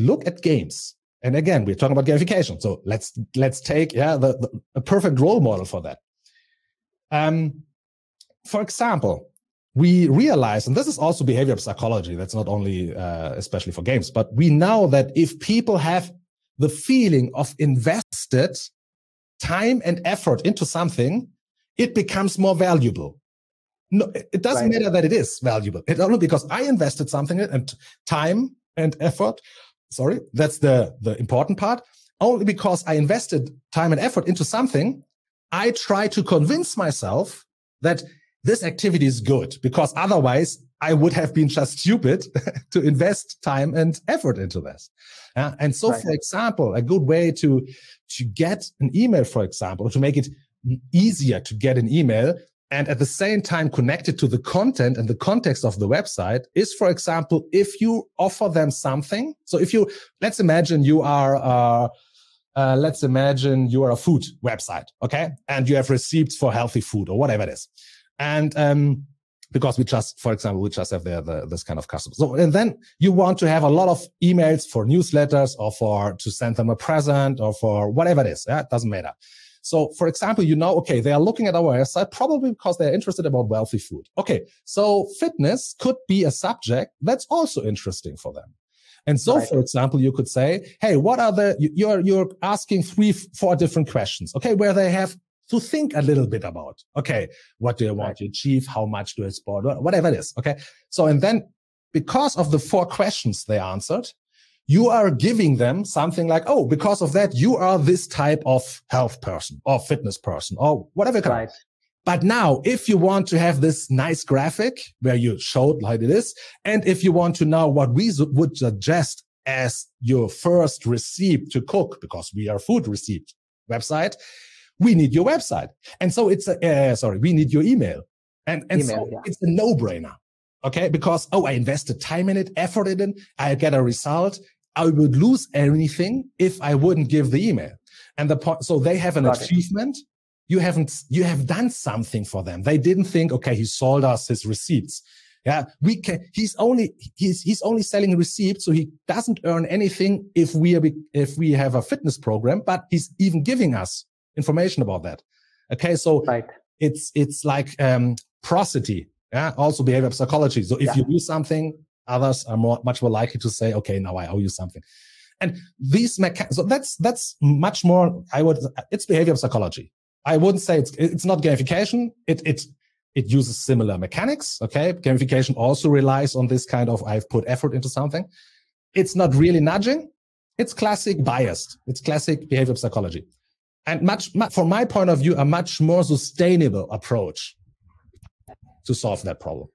we look at games, and again, we're talking about gamification. So let's let's take yeah the, the a perfect role model for that. Um, for example, we realize, and this is also behavioral psychology. That's not only uh, especially for games, but we know that if people have the feeling of invested time and effort into something, it becomes more valuable. No, it doesn't right. matter that it is valuable. It only because I invested something and time and effort. Sorry, that's the the important part. Only because I invested time and effort into something, I try to convince myself that this activity is good because otherwise I would have been just stupid to invest time and effort into this. Uh, and so, right. for example, a good way to, to get an email, for example, to make it easier to get an email and at the same time connected to the content and the context of the website is, for example, if you offer them something. So if you, let's imagine you are, uh, uh, let's imagine you are a food website, okay? And you have receipts for healthy food or whatever it is. And, um, because we just, for example, we just have the, the, this kind of customers. So, and then you want to have a lot of emails for newsletters or for to send them a present or for whatever it is. Yeah, it doesn't matter. So, for example, you know, okay, they are looking at our website probably because they're interested about wealthy food. Okay. So fitness could be a subject that's also interesting for them. And so, right. for example, you could say, Hey, what are the, you're, you're asking three, four different questions. Okay. Where they have to think a little bit about, okay, what do I want right. to achieve? How much do I spend? Whatever it is. Okay. So, and then because of the four questions they answered, you are giving them something like, oh, because of that, you are this type of health person or fitness person or whatever. Right. But now, if you want to have this nice graphic where you showed like it is, and if you want to know what we would suggest as your first receipt to cook, because we are food receipt website, we need your website. And so it's a, uh, sorry, we need your email. And, and email, so yeah. it's a no brainer. Okay. Because, oh, I invested time in it, effort in it. I get a result. I would lose anything if I wouldn't give the email. And the point, so they have an Got achievement. It. You haven't, you have done something for them. They didn't think, okay, he sold us his receipts. Yeah, we can. He's only he's he's only selling receipts, so he doesn't earn anything if we are, if we have a fitness program. But he's even giving us information about that. Okay, so right. it's it's like um, reciprocity, yeah, also behavior psychology. So if yeah. you do something, others are more much more likely to say, okay, now I owe you something. And these mechanics, so that's that's much more. I would it's behavior psychology. I wouldn't say it's it's not gamification. It it it uses similar mechanics. Okay, gamification also relies on this kind of I've put effort into something. It's not really nudging. It's classic biased. It's classic behavior psychology and much, much from my point of view, a much more sustainable approach to solve that problem.